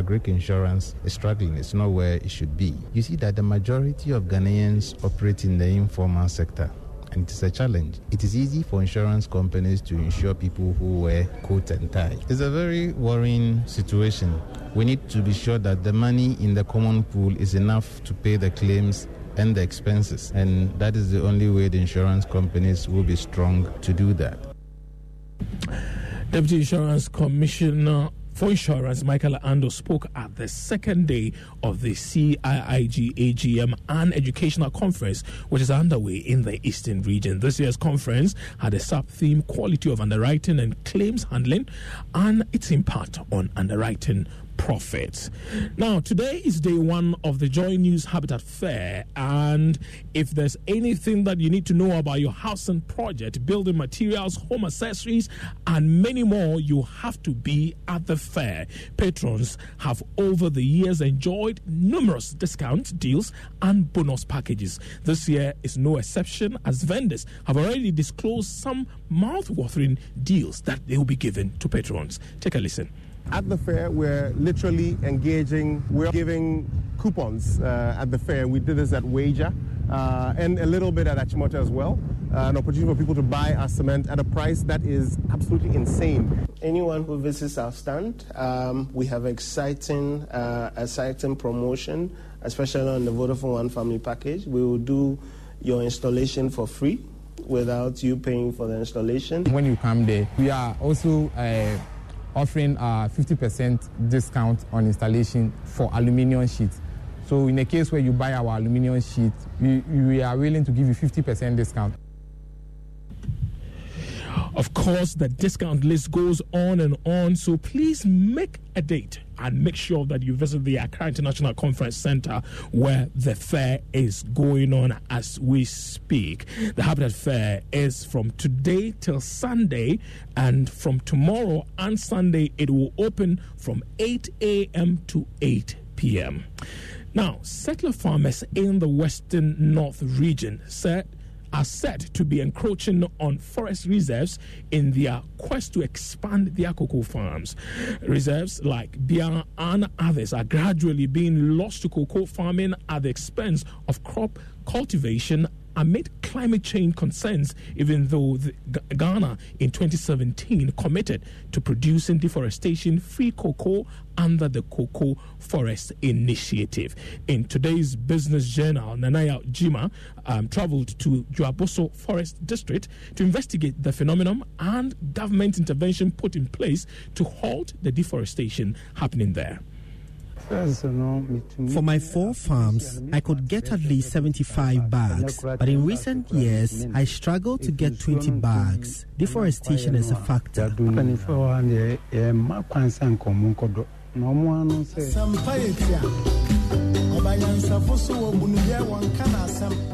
agri insurance is struggling. It's not where it should be. You see that the majority of Ghanaians operate in the informal sector and it is a challenge. It is easy for insurance companies to insure people who wear coat and tie. It's a very worrying situation. We need to be sure that the money in the common pool is enough to pay the claims and the expenses, and that is the only way the insurance companies will be strong to do that. Deputy Insurance Commissioner for Insurance, Michael Andoh spoke at the second day of the CIIG AGM and Educational Conference, which is underway in the Eastern region. This year's conference had a sub theme quality of underwriting and claims handling and its impact on underwriting profits. Now, today is day one of the Joy News Habitat Fair, and if there's anything that you need to know about your housing project, building materials, home accessories, and many more, you have to be at the fair. Patrons have over the years enjoyed numerous discount deals and bonus packages. This year is no exception, as vendors have already disclosed some mouth-watering deals that they will be given to patrons. Take a listen. At the fair, we're literally engaging, we're giving coupons uh, at the fair. We did this at Wager uh, and a little bit at Achimota as well. Uh, an opportunity for people to buy our cement at a price that is absolutely insane. Anyone who visits our stand, um, we have exciting, uh, exciting promotion, especially on the Vodafone One Family Package. We will do your installation for free without you paying for the installation. When you come there, we are also uh, offering a 50% discount on installation for aluminium sheets. So in a case where you buy our aluminium sheet, we, we are willing to give you 50% discount. Course, the discount list goes on and on, so please make a date and make sure that you visit the Accra International Conference Center where the fair is going on as we speak. The Habitat Fair is from today till Sunday, and from tomorrow and Sunday, it will open from 8 a.m. to 8 p.m. Now, settler farmers in the Western North region said are said to be encroaching on forest reserves in their quest to expand their cocoa farms. Reserves like Bia and others are gradually being lost to cocoa farming at the expense of crop cultivation amid climate change concerns, even though the, G- Ghana in 2017 committed to producing deforestation free cocoa under the Cocoa Forest Initiative. In today's business journal, Nanaya Jima um, traveled to Juaboso Forest District to investigate the phenomenon and government intervention put in place to halt the deforestation happening there. For my four farms, I could get at least 75 bags, but in recent years, I struggled to get 20 bags. Deforestation is a factor.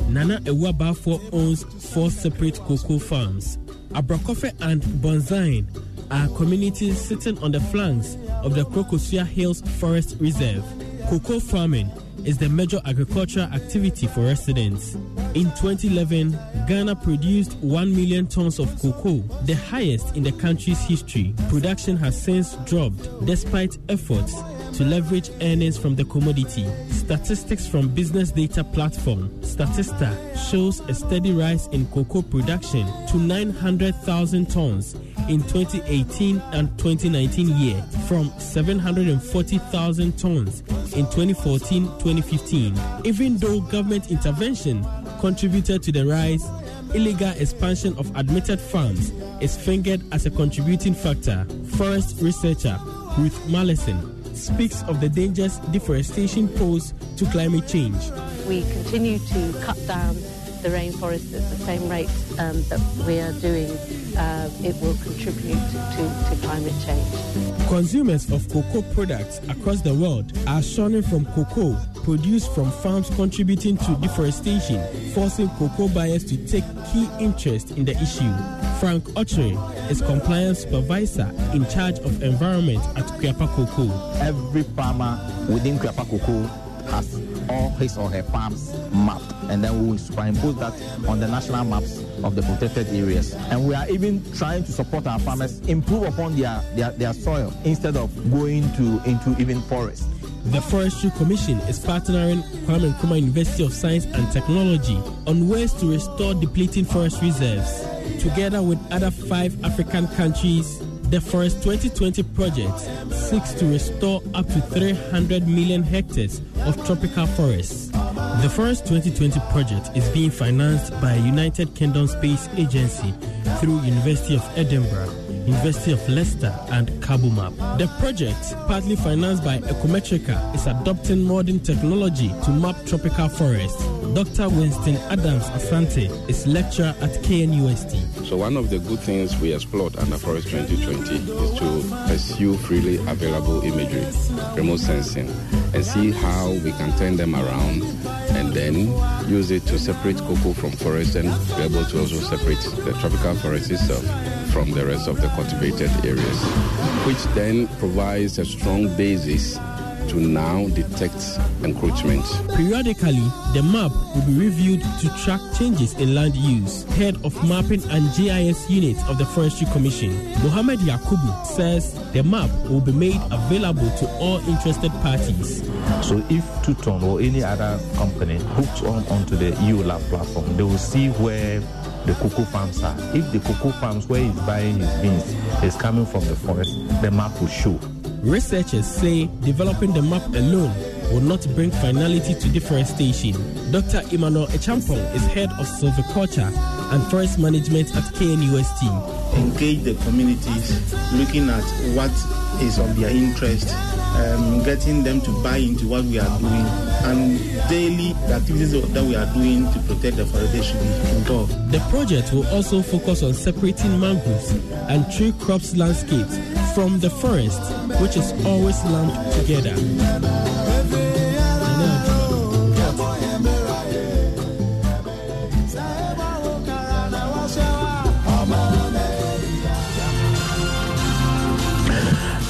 Nana Ewabafo owns four separate cocoa farms. Abrakofe and Bonzain are communities sitting on the flanks of the Krokosua Hills Forest Reserve. Cocoa farming is the major agricultural activity for residents. In 2011, Ghana produced 1 million tons of cocoa, the highest in the country's history. Production has since dropped despite efforts to leverage earnings from the commodity. Statistics from business data platform Statista shows a steady rise in cocoa production to 900,000 tons in 2018 and 2019 year from 740,000 tons in 2014-2015. Even though government intervention contributed to the rise, illegal expansion of admitted farms is fingered as a contributing factor. Forest researcher Ruth Mallison speaks of the dangers deforestation pose to climate change. We continue to cut down the rainforest at the same rate um, that we are doing, uh, it will contribute to, to climate change. Consumers of cocoa products across the world are shunning from cocoa produced from farms contributing to deforestation, forcing cocoa buyers to take key interest in the issue. Frank Ochre is compliance supervisor in charge of environment at Kuapa Kokoo. Every farmer within Kuapa Kokoo has all his or her farms mapped, and then we will superimpose that on the national maps of the protected areas. And we are even trying to support our farmers improve upon their, their, their soil instead of going to into even forest. The Forestry Commission is partnering Kwame Nkrumah University of Science and Technology on ways to restore depleting forest reserves. Together with other five African countries, the Forest 2020 project seeks to restore up to 300 million hectares of tropical forests. The Forest 2020 project is being financed by United Kingdom Space Agency through University of Edinburgh University of Leicester, and Kabumap. The project, partly financed by Ecometrica, is adopting modern technology to map tropical forests. Dr. Winston Adams Asante is lecturer at KNUST. So one of the good things we explored under Forest 2020 is to pursue freely available imagery, remote sensing, and see how we can turn them around and then use it to separate cocoa from forest and be able to also separate the tropical forest itself from the rest of the cultivated areas, which then provides a strong basis to now detect encroachment. Periodically, the map will be reviewed to track changes in land use. Head of Mapping and GIS Unit of the Forestry Commission, Mohamed Yakubu, says the map will be made available to all interested parties. So if Touton or any other company hooks on onto the EULAB platform, they will see where the cocoa farms are. If the cocoa farms where he's buying his beans is coming from the forest, the map will show. Researchers say developing the map alone will not bring finality to deforestation. Dr. Emmanuel Acheampong is head of silviculture and forest management at KNUST. Engage the communities, looking at what is of their interest, um, getting them to buy into what we are doing, and daily the activities that we are doing to protect the forest should be involved. The project will also focus on separating mangroves and tree crops landscapes from the forest, which is always lumped together.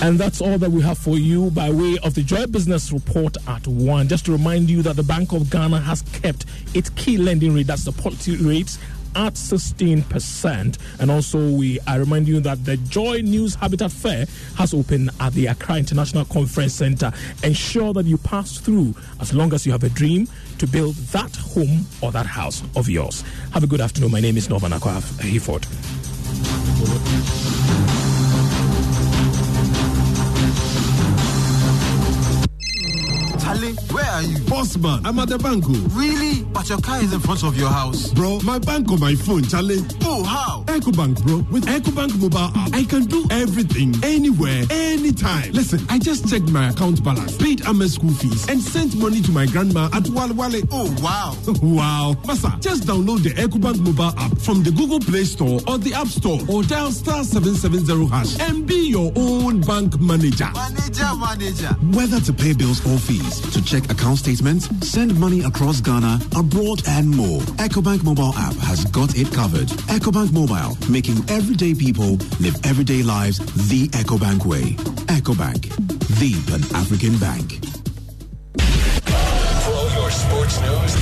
And that's all that we have for you by way of the Joy Business Report at 1. Just to remind you that the Bank of Ghana has kept its key lending rate, that's the policy rates, at 16%. And also, we I remind you that the Joy News Habitat Fair has opened at the Accra International Conference Center. Ensure that you pass through as long as you have a dream to build that home or that house of yours. Have a good afternoon. My name is Norman Akwa Hayford. Where are you? Boss man, I'm at the bank. Oh. Really? But your car is in front of your house. Bro, my bank on my phone, Charlie. Oh, how? EcoBank, bro. With EcoBank mobile app, I can do everything, anywhere, anytime. Listen, I just checked my account balance, paid Amma school fees, and sent money to my grandma at Wale Wale. Oh, wow. wow. Masa, just download the EcoBank mobile app from the Google Play Store or the App Store or dial star 770 hash and be your own bank manager. Manager, manager. Whether to pay bills or fees, to check account statements, send money across Ghana, abroad, and more. EcoBank mobile app has got it covered. EcoBank mobile, making everyday people live everyday lives the EcoBank way. EcoBank, the Pan African Bank. Follow your sports news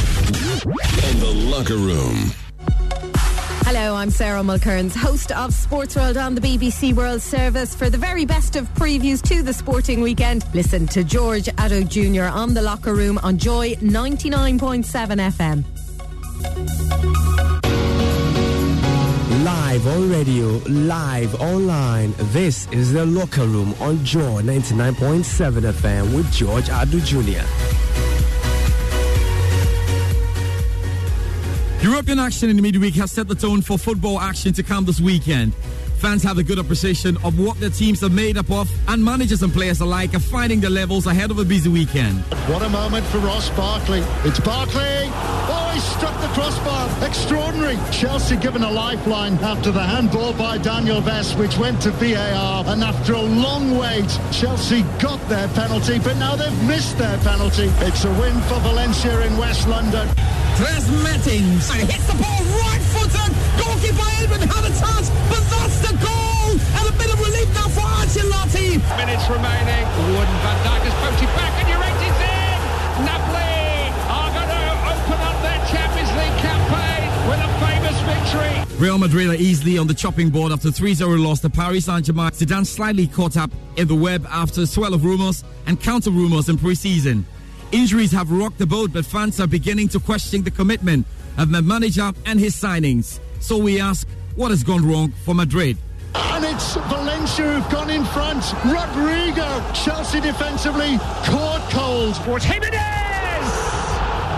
in the locker room. Hello, I'm Sarah Mulkerrins, host of Sports World on the BBC World Service. For the very best of previews to the sporting weekend, listen to George Addo Jr. on the locker room on Joy 99.7 FM. Live on radio, live online. This is the locker room on Joy 99.7 FM with George Addo Jr. European action in the midweek has set the tone for football action to come this weekend. Fans have a good appreciation of what their teams are made up of, and managers and players alike are finding their levels ahead of a busy weekend. What a moment for Ross Barkley. It's Barkley. Oh, he struck the crossbar. Extraordinary. Chelsea given a lifeline after the handball by Daniel Wass, which went to VAR. And after a long wait, Chelsea got their penalty, but now they've missed their penalty. It's a win for Valencia in West London. Dries Mertens. And hits the ball right footed. Goalkeeper Edmund had a chance, but that's the goal. And a bit of relief now for Ancelotti. Minutes remaining. Wood Van Dijk has poked it back, and Llorente's in. Napoli are going to open up their Champions League campaign with a famous victory. Real Madrid are easily on the chopping board after 3-0 loss to Paris Saint-Germain. Zidane slightly caught up in the web after a swell of rumours and counter-rumours in pre-season. Injuries have rocked the boat, but fans are beginning to question the commitment of the manager and his signings. So we ask, what has gone wrong for Madrid? And it's Valencia who've gone in front. Rodrigo, Chelsea defensively, caught cold. Towards Jimenez!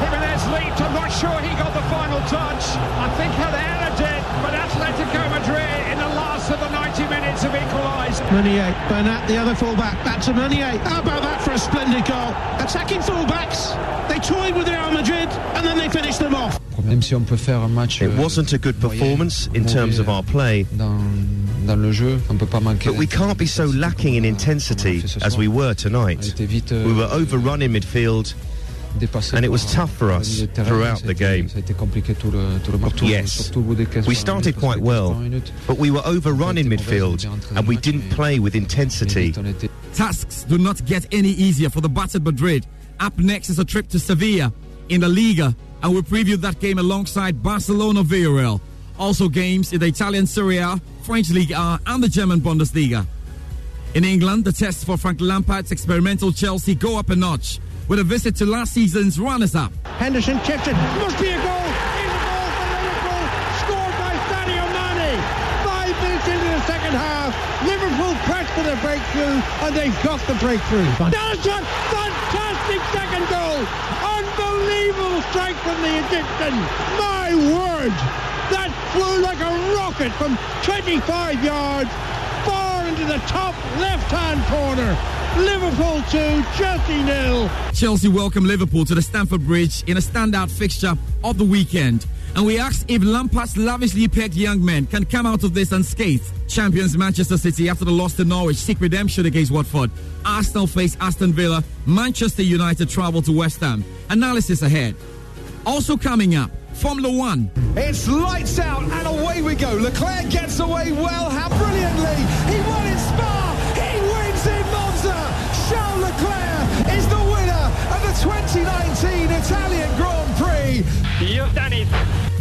Jimenez leaped. I'm not sure he got the final touch. I think Herrera 90 minutes have equalised. Meunier, Bernat, the other fullback, back to Meunier. How about that for a splendid goal? Attacking fullbacks, they toyed with Real Madrid and then they finished them off. It wasn't a good performance in terms of our play, but we can't be so lacking in intensity as we were tonight. We were overrun in midfield, and it was tough for us throughout the game. Yes, we started quite well, but we were overrun in midfield, and we didn't play with intensity. Tasks do not get any easier for the battered Madrid. Up next is a trip to Sevilla in the Liga, and we'll preview that game alongside Barcelona Villarreal. Also games in the Italian Serie A, French Ligue A, and the German Bundesliga. In England, the tests for Frank Lampard's experimental Chelsea go up a notch with a visit to last season's runners-up. Henderson kept it. Must be a goal. It's a goal for Liverpool. Scored by Sadio Mane. Five minutes into the second half. Liverpool pressed for the breakthrough, and they've got the breakthrough. Dalton, fantastic second goal. Unbelievable strike from the Egyptian. My word. That flew like a rocket from 25 yards far into the top left-hand corner. Liverpool 2, Chelsea nil. Chelsea welcome Liverpool to the Stamford Bridge in a standout fixture of the weekend. And we asked if Lampard's lavishly picked young men can come out of this unscathed. Champions Manchester City after the loss to Norwich seek redemption against Watford. Arsenal face Aston Villa. Manchester United travel to West Ham. Analysis ahead. Also coming up, Formula One. It's lights out and away we go. Leclerc gets away well, how brilliantly. He won in Spa. 2019 Italian Grand Prix. You've done it.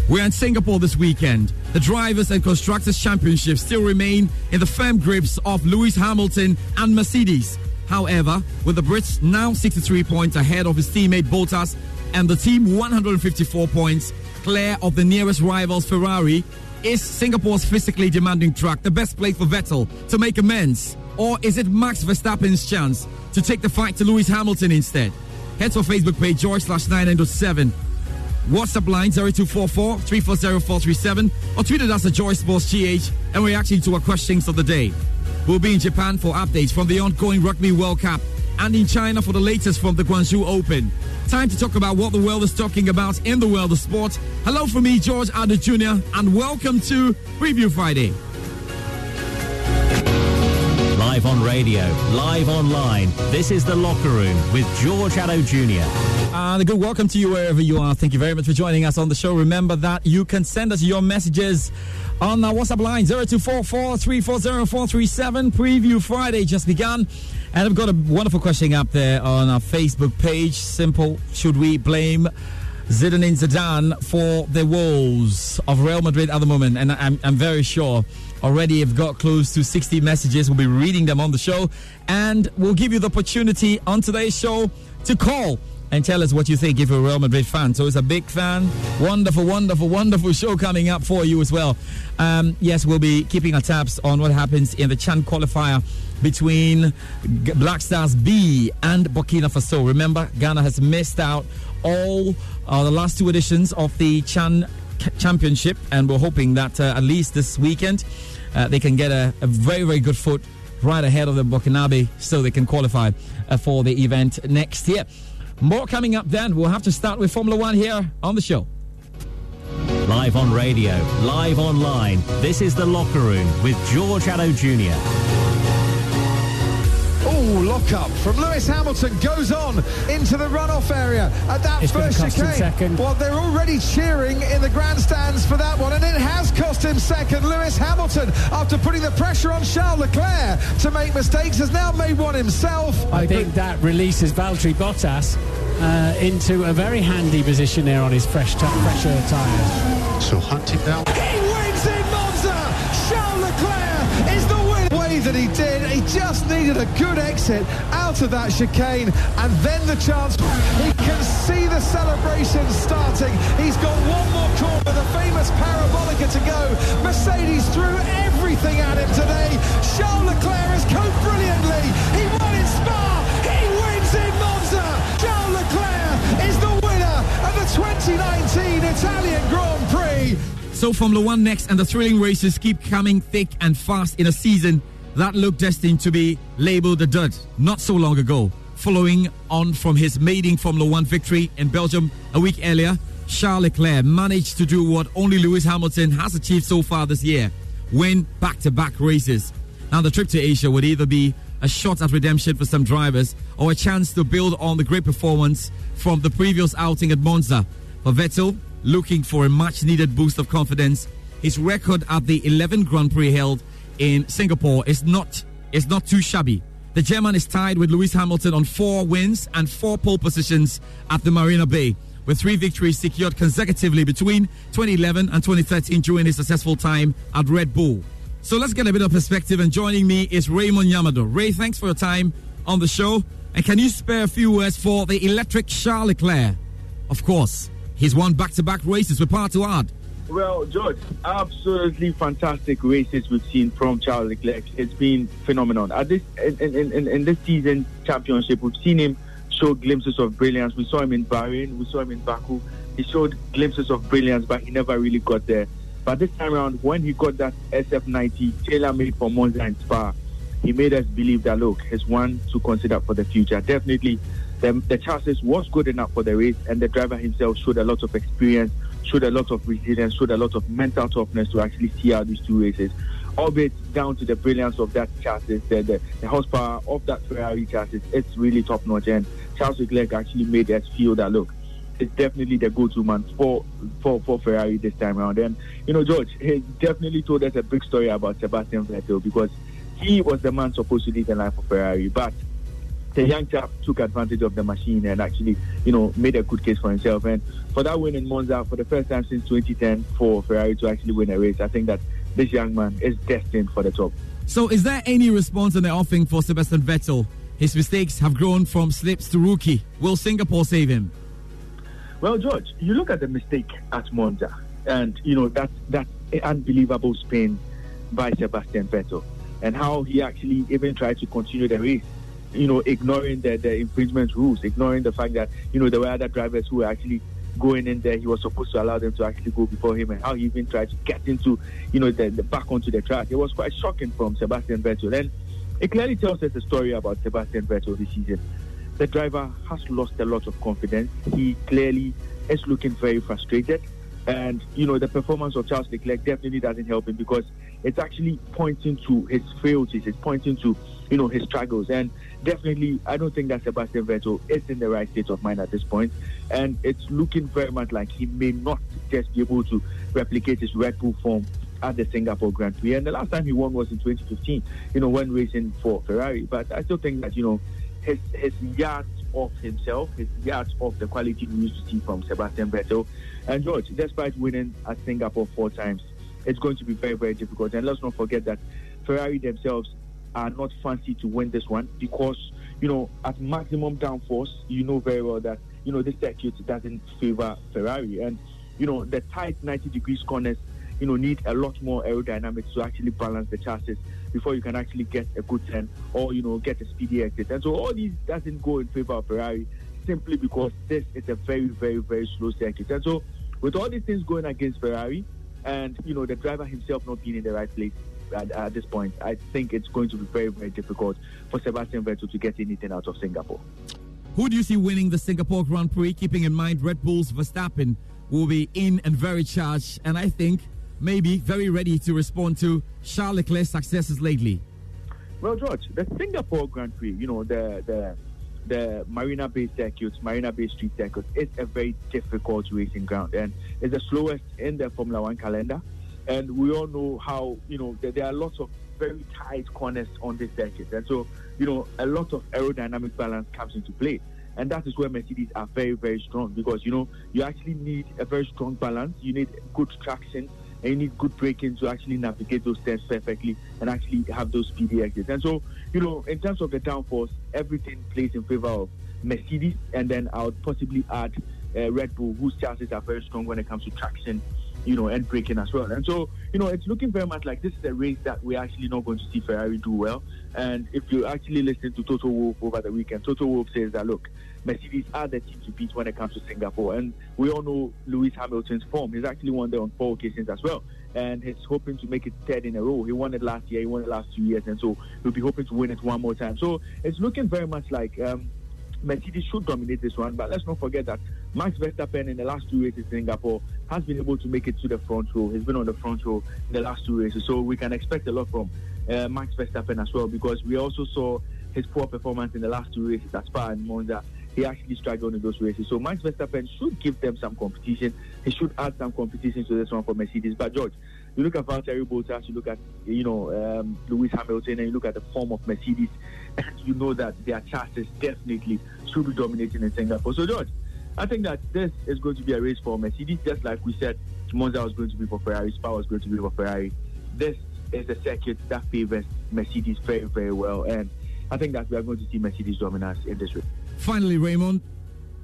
We're in Singapore this weekend. The Drivers' and Constructors' Championship still remain in the firm grips of Lewis Hamilton and Mercedes. However, with the Brits now 63 points ahead of his teammate Bottas and the team 154 points clear of the nearest rivals Ferrari, is Singapore's physically demanding track the best place for Vettel to make amends? Or is it Max Verstappen's chance to take the fight to Lewis Hamilton instead? Head to our Facebook page, George slash 997. WhatsApp line 0244 340 437 or tweet at us at Joy Sports GH and we're reacting to our questions of the day. We'll be in Japan for updates from the ongoing Rugby World Cup and in China for the latest from the Guangzhou Open. Time to talk about what the world is talking about in the world of sport. Hello from me, George Addo Jr., and welcome to Preview Friday. Live on radio, live online. This is The Locker Room with George Addo Jr. And a good welcome to you wherever you are. Thank you very much for joining us on the show. Remember that you can send us your messages on our WhatsApp line 0244 340 437. Preview Friday just begun. And I've got a wonderful question up there on our Facebook page. Simple. Should we blame Zidane Zidane for the woes of Real Madrid at the moment? And I'm, I'm very sure already have got close to 60 messages. We'll be reading them on the show. And we'll give you the opportunity on today's show to call and tell us what you think if you're a Real Madrid fan. So it's a big fan. Wonderful, wonderful, wonderful show coming up for you as well. Um, yes, we'll be keeping our tabs on what happens in the Chan qualifier between Black Stars B and Burkina Faso. Remember, Ghana has missed out all uh, the last two editions of the Chan Championship, and we're hoping that uh, at least this weekend uh, they can get a, a very, very good foot right ahead of the Burkinabe so they can qualify uh, for the event next year. More coming up then. We'll have to start with Formula One here on the show. Live on radio, live online. This is The Locker Room with George Addo Jr. Oh, lock up from Lewis Hamilton goes on into the runoff area at that It's first chicane. second. Well, they're already cheering in the grandstands for that one, and it has cost him second. Lewis Hamilton, after putting the pressure on Charles Leclerc to make mistakes, has now made one himself. I think that releases Valtteri Bottas uh, into a very handy position there on his fresh t- fresher tyres. So hunting now. He that he did. He just needed a good exit out of that chicane and then the chance. He can see the celebration starting. He's got one more corner, the famous parabolica to go. Mercedes threw everything at him today. Charles Leclerc has coped brilliantly. He won in Spa. He wins in Monza. Charles Leclerc is the winner of the 2019 Italian Grand Prix. So Formula One next, and the thrilling races keep coming thick and fast in a season that looked destined to be labeled a dud not so long ago. Following on from his maiden Formula One victory in Belgium a week earlier, Charles Leclerc managed to do what only Lewis Hamilton has achieved so far this year win back to back races. Now, the trip to Asia would either be a shot at redemption for some drivers or a chance to build on the great performance from the previous outing at Monza. For Vettel, looking for a much needed boost of confidence, his record at the 11th Grand Prix held in Singapore is not is not too shabby. The German is tied with Lewis Hamilton on four wins and four pole positions at the Marina Bay, with three victories secured consecutively between 2011 and 2013 during his successful time at Red Bull. So let's get a bit of perspective. And joining me is Raymond Yamado. Ray, thanks for your time on the show. And can you spare a few words for the electric Charles Leclerc? Of course, he's won back to back races with add. Well, George, absolutely fantastic races we've seen from Charles Leclerc. It's been phenomenal. At this in, in, in, this season championship, we've seen him show glimpses of brilliance. We saw him in Bahrain, we saw him in Baku. He showed glimpses of brilliance, but he never really got there. But this time around, when he got that SF90 tailor made for Monza and Spa, he made us believe that look, he's one to consider for the future. Definitely, the, the chassis was good enough for the race, and the driver himself showed a lot of experience, showed a lot of resilience, showed a lot of mental toughness to actually see out these two races. Albeit down to the brilliance of that chassis, the, the, the horsepower of that Ferrari chassis, it's really top notch. And Charles Leclerc actually made us feel that look, it's definitely the go-to man for, for for Ferrari this time around. And you know, George, he definitely told us a big story about Sebastian Vettel because he was the man supposed to lead the line for Ferrari, but the young chap took advantage of the machine and actually, you know, made a good case for himself. And for that win in Monza, for the first time since 2010, for Ferrari to actually win a race, I think that this young man is destined for the top. So, is there any response in the offing for Sebastian Vettel? His mistakes have grown from slips to rookie. Will Singapore save him? Well, George, you look at the mistake at Monza, and you know that that unbelievable spin by Sebastian Vettel, and how he actually even tried to continue the race, you know, ignoring the, the infringement rules, ignoring the fact that you know there were other drivers who were actually going in there. He was supposed to allow them to actually go before him, and how he even tried to get into, you know, the, the back onto the track. It was quite shocking from Sebastian Vettel, and it clearly tells us a story about Sebastian Vettel this season the driver has lost a lot of confidence. He clearly is looking very frustrated. And, you know, the performance of Charles Leclerc definitely doesn't help him because it's actually pointing to his frailties, it's pointing to, you know, his struggles. And definitely, I don't think that Sebastian Vettel is in the right state of mind at this point. And it's looking very much like he may not just be able to replicate his Red Bull form at the Singapore Grand Prix. And the last time he won was in 2015, you know, when racing for Ferrari. But I still think that, you know, his his yards of himself, his yards of the quality we used to see from Sebastian Vettel. And George, despite winning at Singapore four times, it's going to be very, very difficult. And let's not forget that Ferrari themselves are not fancy to win this one because, you know, at maximum downforce, you know very well that, you know, this circuit doesn't favor Ferrari. And, you know, the tight 90 degrees corners you know, need a lot more aerodynamics to actually balance the chassis before you can actually get a good turn or, you know, get a speedy exit. And so all these doesn't go in favor of Ferrari simply because this is a very, very, very slow circuit. And so with all these things going against Ferrari and, you know, the driver himself not being in the right place at, at this point, I think it's going to be very, very difficult for Sebastian Vettel to get anything out of Singapore. Who do you see winning the Singapore Grand Prix, keeping in mind Red Bull's Verstappen will be in and very charged? And I think maybe very ready to respond to Charles Leclerc's successes lately? Well, George, the Singapore Grand Prix, you know, the the the Marina Bay circuit, Marina Bay Street circuit, is a very difficult racing ground, and it's the slowest in the Formula One calendar. And we all know how you know there, there are lots of very tight corners on this circuit, and so you know a lot of aerodynamic balance comes into play and that is where Mercedes are very, very strong because you know you actually need a very strong balance. You need good traction and you need good braking to actually navigate those turns perfectly and actually have those speedy exits. And so, you know, in terms of the downforce, everything plays in favor of Mercedes, and then I would possibly add uh, Red Bull, whose chances are very strong when it comes to traction, you know, and braking as well. And so, you know, it's looking very much like this is a race that we're actually not going to see Ferrari do well. And if you actually listen to Toto Wolff over the weekend, Toto Wolff says that look, Mercedes are the team to beat when it comes to Singapore. And we all know Lewis Hamilton's form. He's actually won there on four occasions as well. And he's hoping to make it third in a row. He won it last year, he won it last two years, and so he'll be hoping to win it one more time. So it's looking very much like um, Mercedes should dominate this one, but let's not forget that Max Verstappen in the last two races in Singapore has been able to make it to the front row. He's been on the front row in the last two races, so we can expect a lot from uh, Max Verstappen as well because we also saw his poor performance in the last two races at Spa and Monza. He actually struggled in those races. So Max Verstappen should give them some competition. He should add some competition to this one for Mercedes. But George, you look at Valtteri Bottas, you look at you know um, Lewis Hamilton, and you look at the form of Mercedes, and you know that their chances definitely should be dominating in Singapore. So George, I think that this is going to be a race for Mercedes, just like we said, Monza was going to be for Ferrari, Spa was going to be for Ferrari. This is a circuit that favors Mercedes very, very well, and I think that we are going to see Mercedes dominance in this race. Finally, Raymond,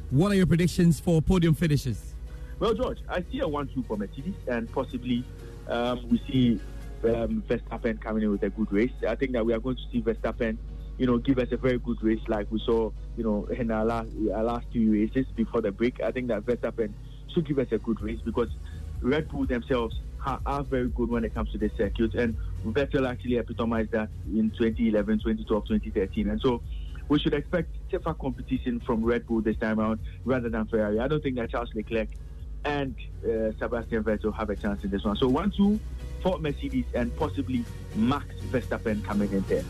what are your predictions for podium finishes? Well, George, I see a one-two for Mercedes, and possibly um, we see um, Verstappen coming in with a good race. I think that we are going to see Verstappen, you know, give us a very good race like we saw, you know, in our last, our last two races before the break. I think that Verstappen should give us a good race because Red Bull themselves are, are very good when it comes to the circuit, and Vettel actually epitomized that in 2011, 2012, 2013, and so we should expect tougher competition from Red Bull this time around rather than Ferrari. I don't think that Charles Leclerc and uh, Sebastian Vettel have a chance in this one. So one, two, for Mercedes and possibly Max Verstappen coming in third.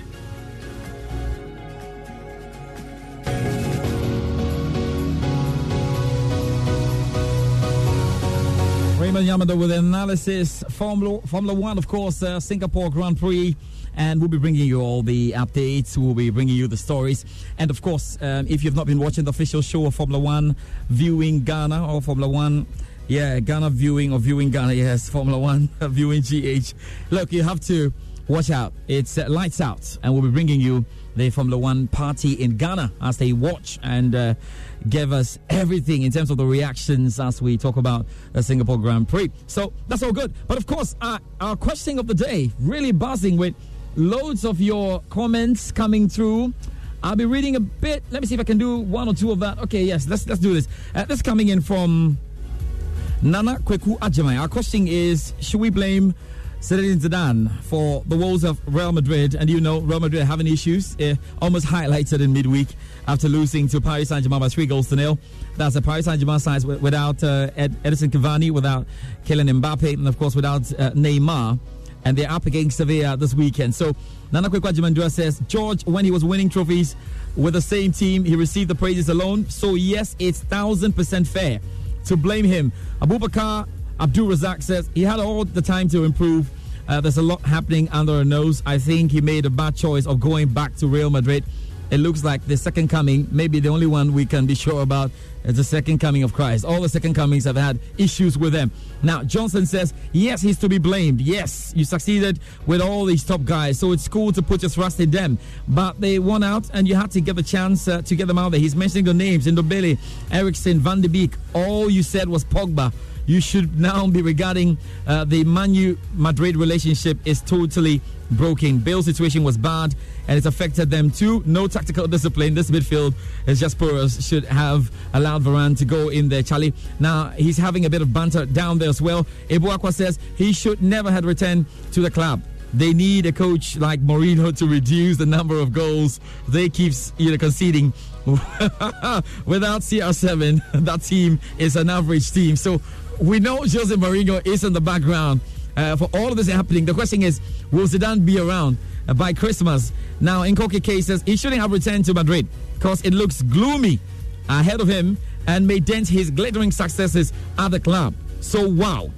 Raymond Yamada with analysis. Formula, Formula One, of course, uh, Singapore Grand Prix. And we'll be bringing you all the updates. We'll be bringing you the stories. And of course, um, if you've not been watching the official show of Formula One, viewing Ghana or Formula One, yeah, Ghana viewing or viewing Ghana, yes, Formula One viewing GH. Look, you have to watch out. It's uh, lights out, and we'll be bringing you the Formula One party in Ghana as they watch and uh, give us everything in terms of the reactions as we talk about the Singapore Grand Prix. So that's all good. But of course, uh, our question of the day really buzzing with loads of your comments coming through. I'll be reading a bit. Let me see if I can do one or two of that. Okay, yes, let's let's do this. Uh, this coming in from Nana Kweku Ajamai. Our question is: Should we blame Zinedine Zidane for the woes of Real Madrid? And you know, Real Madrid having issues, uh, almost highlighted in midweek after losing to Paris Saint Germain by three goals to nil. That's a Paris Saint Germain side without uh, Ed- Edinson Cavani, without Kylian Mbappe, and of course without uh, Neymar and they're up against Sevilla this weekend. So Nana Kwekwa says George, when he was winning trophies with the same team, he received the praises alone. So yes, it's thousand percent fair to blame him. Abubakar Abdul Razak says he had all the time to improve. Uh, there's a lot happening under our nose. I think he made a bad choice of going back to Real Madrid. It looks like the second coming, maybe the only one we can be sure about is the second coming of Christ. All the second comings have had issues with them. Now, Johnson says, yes, he's to be blamed. Yes, you succeeded with all these top guys, so it's cool to put your trust in them. But they won out, and you had to get the chance uh, to get them out there. He's mentioning the names Ndombele, Eriksen, Van de Beek. All you said was Pogba you should now be regarding uh, the Manu Madrid relationship is totally broken. Bale's situation was bad and it's affected them too. No tactical discipline. This midfield is just porous. Should have allowed Varane to go in there, Charlie. Now he's having a bit of banter down there as well. Ebuakwa says he should never have returned to the club. They need a coach like Mourinho to reduce the number of goals they keep you know, conceding. Without CR7, that team is an average team. So we know Jose Mourinho is in the background uh, for all of this happening. The question is, will Zidane be around uh, by Christmas? Now, in Koke cases, he shouldn't have returned to Madrid because it looks gloomy ahead of him and may dent his glittering successes at the club. So, wow.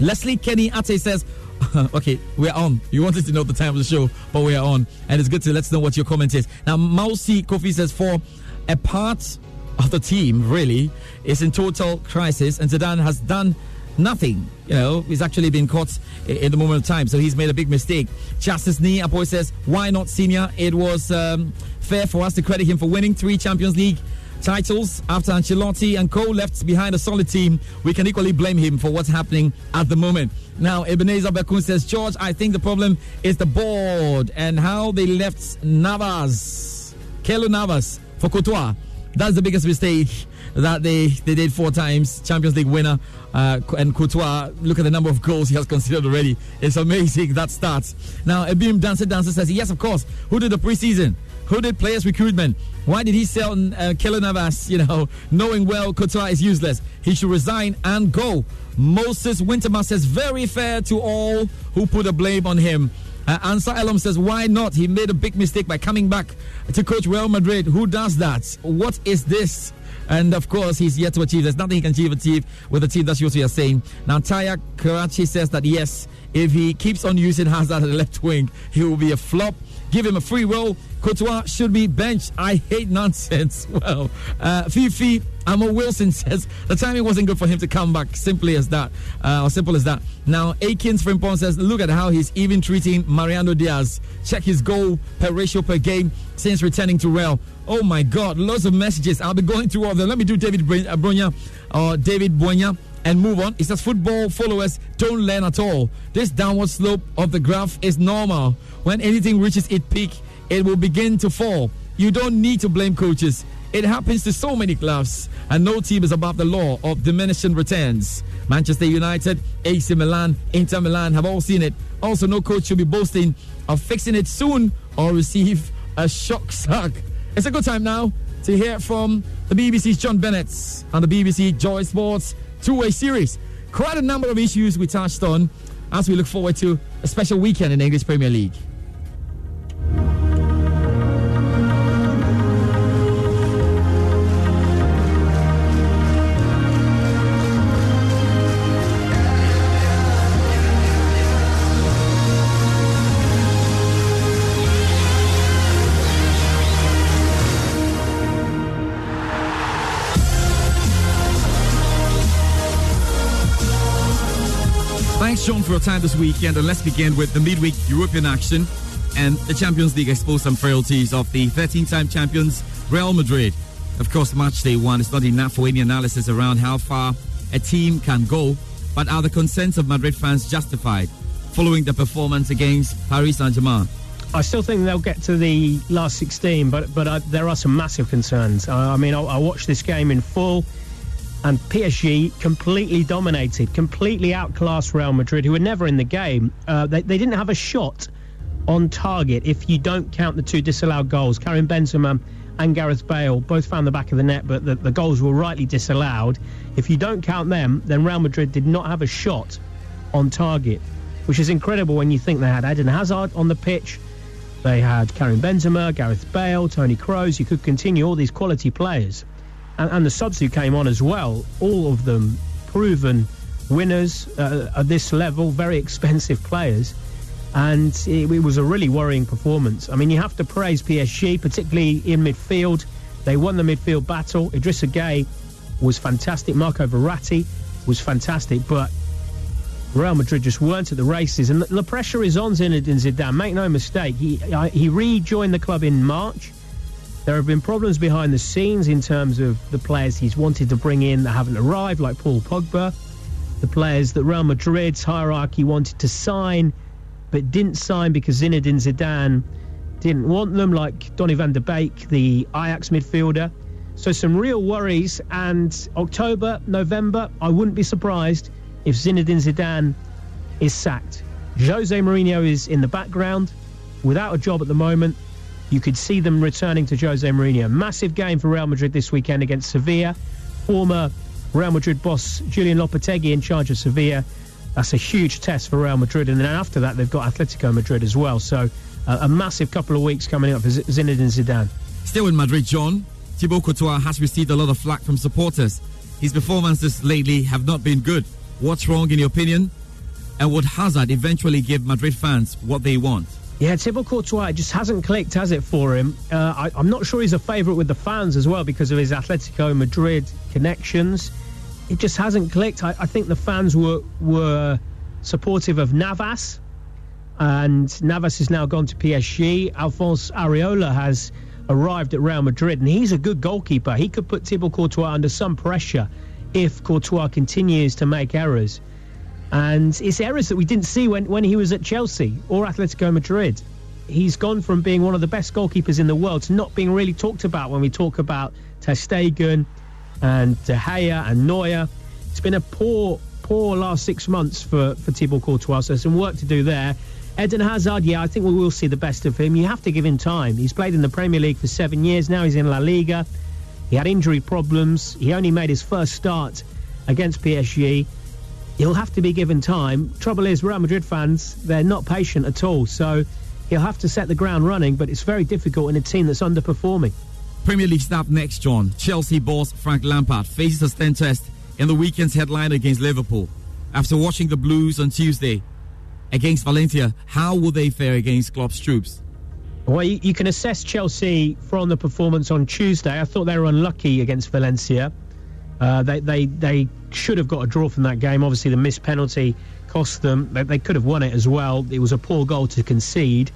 Leslie Kenny Ate says, okay, we're on. You wanted to know the time of the show, but we are on. And it's good to let us know what your comment is. Now, Mausi Kofi says, for a part of the team, really, is in total crisis, and Zidane has done nothing. You know, he's actually been caught in the moment of time, so he's made a big mistake. Justice Knee, Apoy says, why not senior? It was um, fair for us to credit him for winning three Champions League titles after Ancelotti and Co left behind a solid team. We can equally blame him for what's happening at the moment. Now, Ebenezer Bekun says, George, I think the problem is the board and how they left Navas, Keylor Navas for Courtois. That's the biggest mistake that they, they did four times. Champions League winner. Uh, and Courtois, look at the number of goals he has considered already. It's amazing that starts. Now, Abim Dancer Dancer says, yes, of course. Who did the preseason? Who did players recruitment? Why did he sell uh, Navas, you know, knowing well Courtois is useless? He should resign and go. Moses Winterman says, very fair to all who put the blame on him. Uh, Ansar Elam says, why not? He made a big mistake by coming back to coach Real Madrid. Who does that? What is this? And of course, he's yet to achieve. There's nothing he can achieve, achieve with the team. That's what we are saying. Now, Taya Karachi says that yes, if he keeps on using Hazard at the left wing, he will be a flop. Give him a free roll. Courtois should be benched. I hate nonsense. Well, uh, Fifi Amo Wilson says the timing wasn't good for him to come back. Simply as that, uh, or simple as that. Now, Akins Frimpong says, look at how he's even treating Mariano Diaz. Check his goal per ratio per game since returning to Real. Oh my God, lots of messages. I'll be going through all of them. Let me do David Br- uh, Bronya or David Bonya and move on. It says football followers don't learn at all. This downward slope of the graph is normal. When anything reaches its peak, it will begin to fall. You don't need to blame coaches. It happens to so many clubs, and no team is above the law of diminishing returns. Manchester United, AC Milan, Inter Milan have all seen it. Also, no coach should be boasting of fixing it soon or receive a shock sack. It's a good time now to hear from the BBC's John Bennett on the BBC Joy Sports two way series. Quite a number of issues we touched on as we look forward to a special weekend in the English Premier League. Sean, for your time this weekend. And let's begin with the midweek European action and the Champions League exposed some frailties of the 13 time champions Real Madrid. Of course, match day one is not enough for any analysis around how far a team can go, but are the concerns of Madrid fans justified following the performance against Paris Saint Germain? I still think they'll get to the last 16, but but uh, there are some massive concerns. Uh, I mean, I, I watched this game in full, and PSG completely dominated, completely outclassed Real Madrid, who were never in the game. Uh, they, they didn't have a shot on target if you don't count the two disallowed goals. Karim Benzema and Gareth Bale both found the back of the net, but the, the goals were rightly disallowed. If you don't count them, then Real Madrid did not have a shot on target, which is incredible when you think they had Eden Hazard on the pitch. They had Karim Benzema, Gareth Bale, Tony Kroos. You could continue all these quality players. And, and the subs who came on as well, all of them proven winners uh, at this level, very expensive players. And it, it was a really worrying performance. I mean, you have to praise PSG, particularly in midfield. They won the midfield battle. Idrissa Gueye was fantastic. Marco Verratti was fantastic. But Real Madrid just weren't at the races, and the, pressure is on Zinedine Zidane. Make no mistake, he he rejoined the club in March. There have been problems behind the scenes in terms of the players he's wanted to bring in that haven't arrived, like Paul Pogba, the players that Real Madrid's hierarchy wanted to sign, but didn't sign because Zinedine Zidane didn't want them, like Donny van de Beek, the Ajax midfielder. So some real worries, and October, November, I wouldn't be surprised if Zinedine Zidane is sacked. Jose Mourinho is in the background, without a job at the moment. You could see them returning to Jose Mourinho. Massive game for Real Madrid this weekend against Sevilla. Former Real Madrid boss Julian Lopetegui in charge of Sevilla. That's a huge test for Real Madrid. And then after that, they've got Atletico Madrid as well. So uh, a massive couple of weeks coming up for Zinedine Zidane. Still in Madrid, John, Thibaut Courtois has received a lot of flack from supporters. His performances lately have not been good. What's wrong in your opinion? And would Hazard eventually give Madrid fans what they want? Yeah, Thibaut Courtois just hasn't clicked, has it, for him? Uh, I, I'm not sure he's a favourite with the fans as well because of his Atletico Madrid connections. it just hasn't clicked. I, I think the fans were were supportive of Navas, and Navas has now gone to PSG. Alphonse Areola has arrived at Real Madrid, and he's a good goalkeeper. He could put Thibaut Courtois under some pressure if Courtois continues to make errors. And it's errors that we didn't see when, when he was at Chelsea or Atletico Madrid. He's gone from being one of the best goalkeepers in the world to not being really talked about when we talk about Ter Stegen and De Gea and Neuer. It's been a poor, poor last six months for, for Thibaut Courtois, so some work to do there. Eden Hazard, yeah, I think we will see the best of him. You have to give him time. He's played in the Premier League for seven years now. He's in La Liga. He had injury problems. He only made his first start against PSG. He'll have to be given time. Trouble is, Real Madrid fans, they're not patient at all. So he'll have to set the ground running, but it's very difficult in a team that's underperforming. Premier League start next, John. Chelsea boss Frank Lampard faces a stand test in the weekend's headline against Liverpool. After watching the Blues on Tuesday against Valencia, how will they fare against Klopp's troops? Well, you, you, can assess Chelsea from the performance on Tuesday. I thought they were unlucky against Valencia. Uh, they, they, they should have got a draw from that game. Obviously, the missed penalty cost them. They, they could have won it as well. It was a poor goal to concede.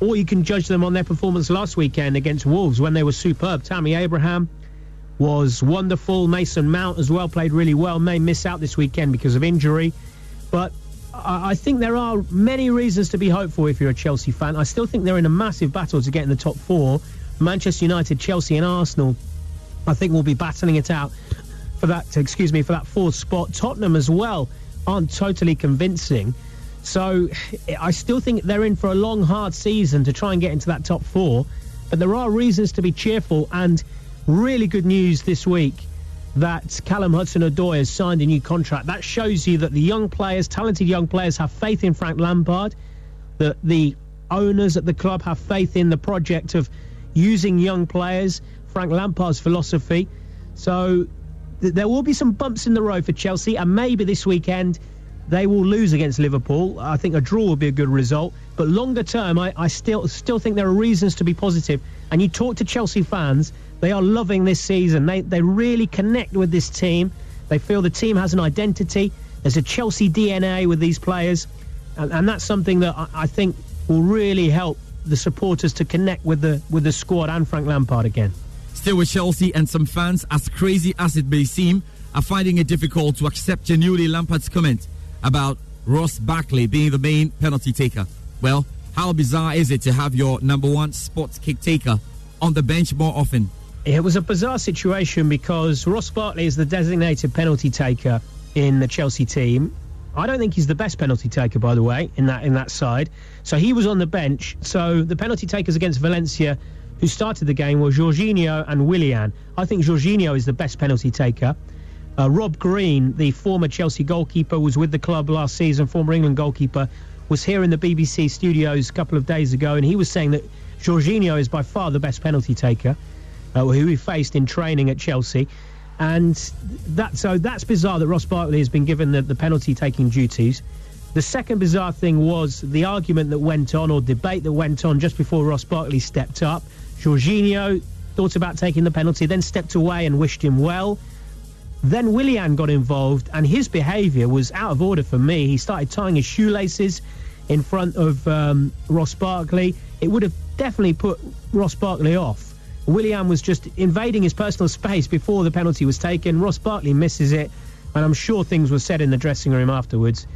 Or you can judge them on their performance last weekend against Wolves when they were superb. Tammy Abraham was wonderful. Mason Mount as well played really well. May miss out this weekend because of injury. But I think there are many reasons to be hopeful if you're a Chelsea fan. I still think they're in a massive battle to get in the top four. Manchester United, Chelsea, and Arsenal, I think, we'll be battling it out for that. Excuse me, for that fourth spot. Tottenham as well aren't totally convincing. So I still think they're in for a long, hard season to try and get into that top four. But there are reasons to be cheerful and really good news this week that Callum Hudson-Odoi has signed a new contract. That shows you that the young players, talented young players, have faith in Frank Lampard. That the owners at the club have faith in the project of using young players. Frank Lampard's philosophy. So th- there will be some bumps in the road for Chelsea, and maybe this weekend they will lose against Liverpool. I think a draw will be a good result. But longer term, I, I still still think there are reasons to be positive. And you talk to Chelsea fans, they are loving this season. They, they really connect with this team. They feel the team has an identity. There's a Chelsea DNA with these players. And, and that's something that I, I think will really help the supporters to connect with the with the squad and Frank Lampard again. Still with Chelsea and some fans, as crazy as it may seem, are finding it difficult to accept genuinely Lampard's comment about Ross Barkley being the main penalty taker. Well, how bizarre is it to have your number one spot kick taker on the bench more often? It was a bizarre situation because Ross Barkley is the designated penalty taker in the Chelsea team. I don't think he's the best penalty taker, by the way, in that in that side. So he was on the bench. So the penalty takers against Valencia, who started the game, were Jorginho and Willian. I think Jorginho is the best penalty taker. Uh, Rob Green, the former Chelsea goalkeeper, was with the club last season. Former England goalkeeper was here in the BBC studios a couple of days ago, and he was saying that Jorginho is by far the best penalty taker uh, who he faced in training at Chelsea. And that so that's bizarre that Ross Barkley has been given the, the penalty taking duties. The second bizarre thing was the argument that went on or debate that went on just before Ross Barkley stepped up. Jorginho thought about taking the penalty, then stepped away and wished him well. Then Willian got involved, and his behaviour was out of order for me. He started tying his shoelaces in front of um, Ross Barkley. It would have definitely put Ross Barkley off. Willian was just invading his personal space before the penalty was taken. Ross Barkley misses it, and I'm sure things were said in the dressing room afterwards.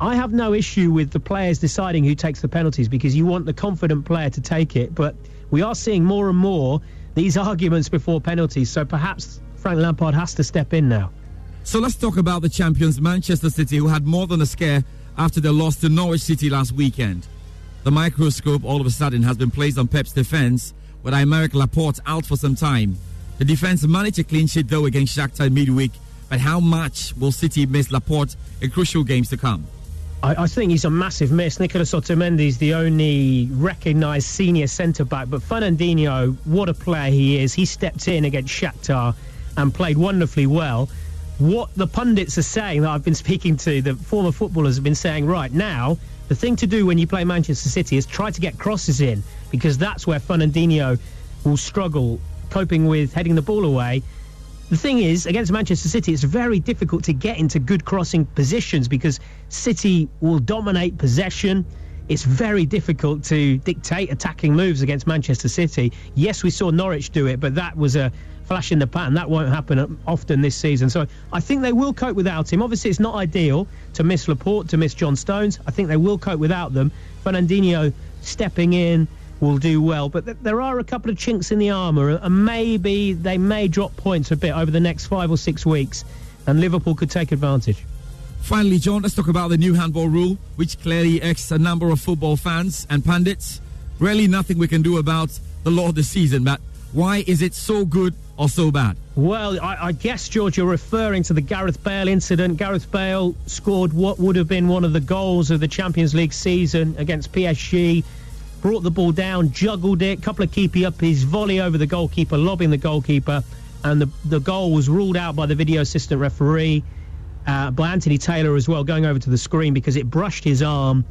I have no issue with the players deciding who takes the penalties because you want the confident player to take it, but we are seeing more and more these arguments before penalties, so perhaps Frank Lampard has to step in now. So let's talk about the champions, Manchester City, who had more than a scare after their loss to Norwich City last weekend. The microscope all of a sudden has been placed on Pep's defence with Aymeric Laporte out for some time. The defense managed a clean sheet though against Shakhtar midweek, but how much will City miss Laporte in crucial games to come? I, I think he's a massive miss. Nicolas Otamendi is the only recognised senior centre back, but Fernandinho, what a player he is! He stepped in against Shakhtar and played wonderfully well. What the pundits are saying that I've been speaking to, the former footballers have been saying right now, the thing to do when you play Manchester City is try to get crosses in because that's where Fernandinho will struggle coping with heading the ball away. The thing is, against Manchester City, it's very difficult to get into good crossing positions because City will dominate possession. It's very difficult to dictate attacking moves against Manchester City. Yes, we saw Norwich do it, but that was a flash in the pan. That won't happen often this season. So I think they will cope without him. Obviously, it's not ideal to miss Laporte, to miss John Stones. I think they will cope without them. Fernandinho stepping in will do well. But th- there are a couple of chinks in the armour, uh, and maybe they may drop points a bit over the next five or six weeks, and Liverpool could take advantage. Finally, John, let's talk about the new handball rule, which clearly irks a number of football fans and pundits. Really, nothing we can do about the law this season, but why is it so good or so bad? Well, I, I, guess, George, you're referring to the Gareth Bale incident. Gareth Bale scored what would have been one of the goals of the Champions League season against PSG. Brought the ball down, juggled it, couple of keepy up his volley over the goalkeeper, lobbing the goalkeeper, and the, the goal was ruled out by the video assistant referee uh, by Anthony Taylor as well, going over to the screen because it brushed his arm.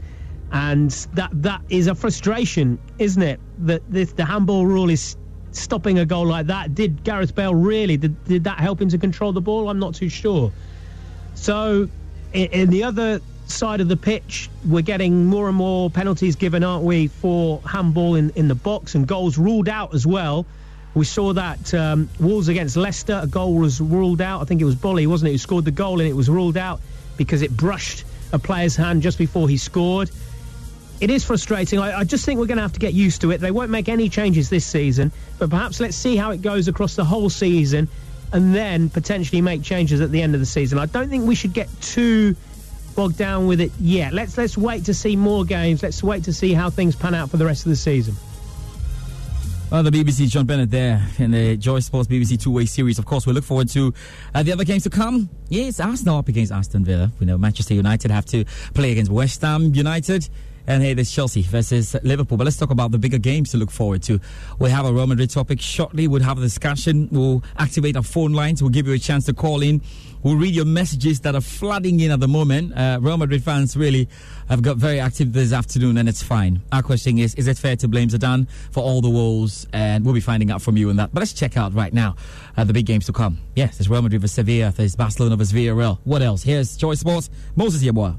And that that is a frustration, isn't it? That this, the handball rule is stopping a goal like that. Did Gareth Bale really? Did, did that help him to control the ball? I'm not too sure. So, in, in the other side of the pitch, we're getting more and more penalties given, aren't we, for handball in, in the box and goals ruled out as well. We saw that um, Wolves against Leicester, a goal was ruled out. I think it was Boly, wasn't it, who scored the goal, and it was ruled out because it brushed a player's hand just before he scored. It is frustrating. I, I just think we're going to have to get used to it. They won't make any changes this season, but perhaps let's see how it goes across the whole season and then potentially make changes at the end of the season. I don't think we should get too bogged down with it yet. Let's let's wait to see more games. Let's wait to see how things pan out for the rest of the season. Well, the BBC, John Bennett there in the Joy Sports BBC two way series. Of course, we look forward to uh, the other games to come. Yes, Arsenal up against Aston Villa. We know Manchester United have to play against West Ham United. And hey, there's Chelsea versus Liverpool. But let's talk about the bigger games to look forward to. We'll have a Real Madrid topic shortly. We'll have a discussion. We'll activate our phone lines. We'll give you a chance to call in. We'll read your messages that are flooding in at the moment. Uh, Real Madrid fans really have got very active this afternoon, and it's fine. Our question is Is it fair to blame Zidane for all the woes? And we'll be finding out from you on that. But let's check out right now uh, the big games to come. Yes, there's Real Madrid versus Sevilla, there's Barcelona versus Villarreal. What else? Here's Joy Sports, Moses Yeboah.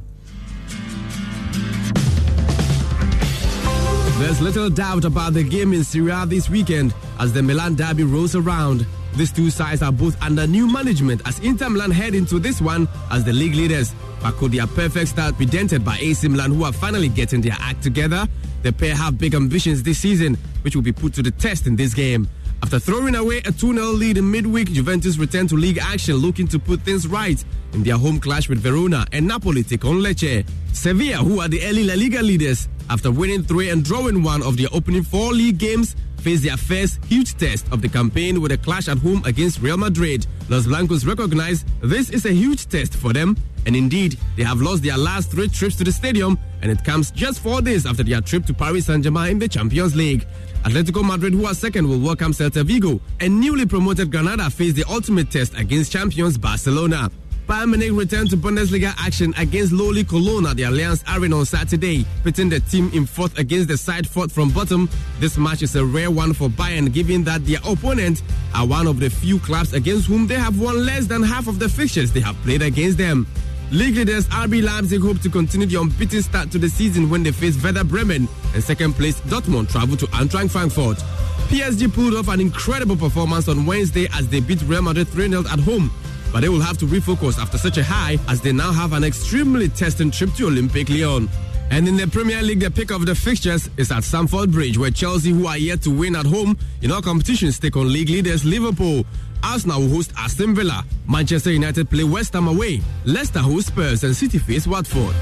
There's little doubt about the game in Serie A this weekend as the Milan derby rolls around. These two sides are both under new management as Inter Milan head into this one as the league leaders. But could their perfect start be dented by AC Milan, who are finally getting their act together? The pair have big ambitions this season, which will be put to the test in this game. After throwing away a 2 0 lead in midweek, Juventus returned to league action looking to put things right in their home clash with Verona and Napoli take on Lecce. Sevilla, who are the early La Liga leaders, after winning three and drawing one of their opening four league games, face their first huge test of the campaign with a clash at home against Real Madrid. Los Blancos recognize this is a huge test for them, and indeed, they have lost their last three trips to the stadium, and it comes just four days after their trip to Paris Saint Germain in the Champions League. Atletico Madrid, who are second, will welcome Celta Vigo, and newly promoted Granada face the ultimate test against champions Barcelona. Bayern Munich returned to Bundesliga action against lowly Cologne at the Allianz Arena on Saturday, pitting the team in fourth against the side fourth from bottom. This match is a rare one for Bayern, given that their opponents are one of the few clubs against whom they have won less than half of the fixtures they have played against them. League leaders RB Leipzig hope to continue the unbeaten start to the season when they face Werder Bremen, and second place Dortmund travel to Eintracht Frankfurt. PSG pulled off an incredible performance on Wednesday as they beat Real Madrid 3 0 at home but they will have to refocus after such a high as they now have an extremely testing trip to Olympique Lyon. And in the Premier League, the pick of the fixtures is at Stamford Bridge, where Chelsea, who are yet to win at home in all competitions, take on league leaders Liverpool. Arsenal will host Aston Villa. Manchester United play West Ham away. Leicester host Spurs and City face Watford.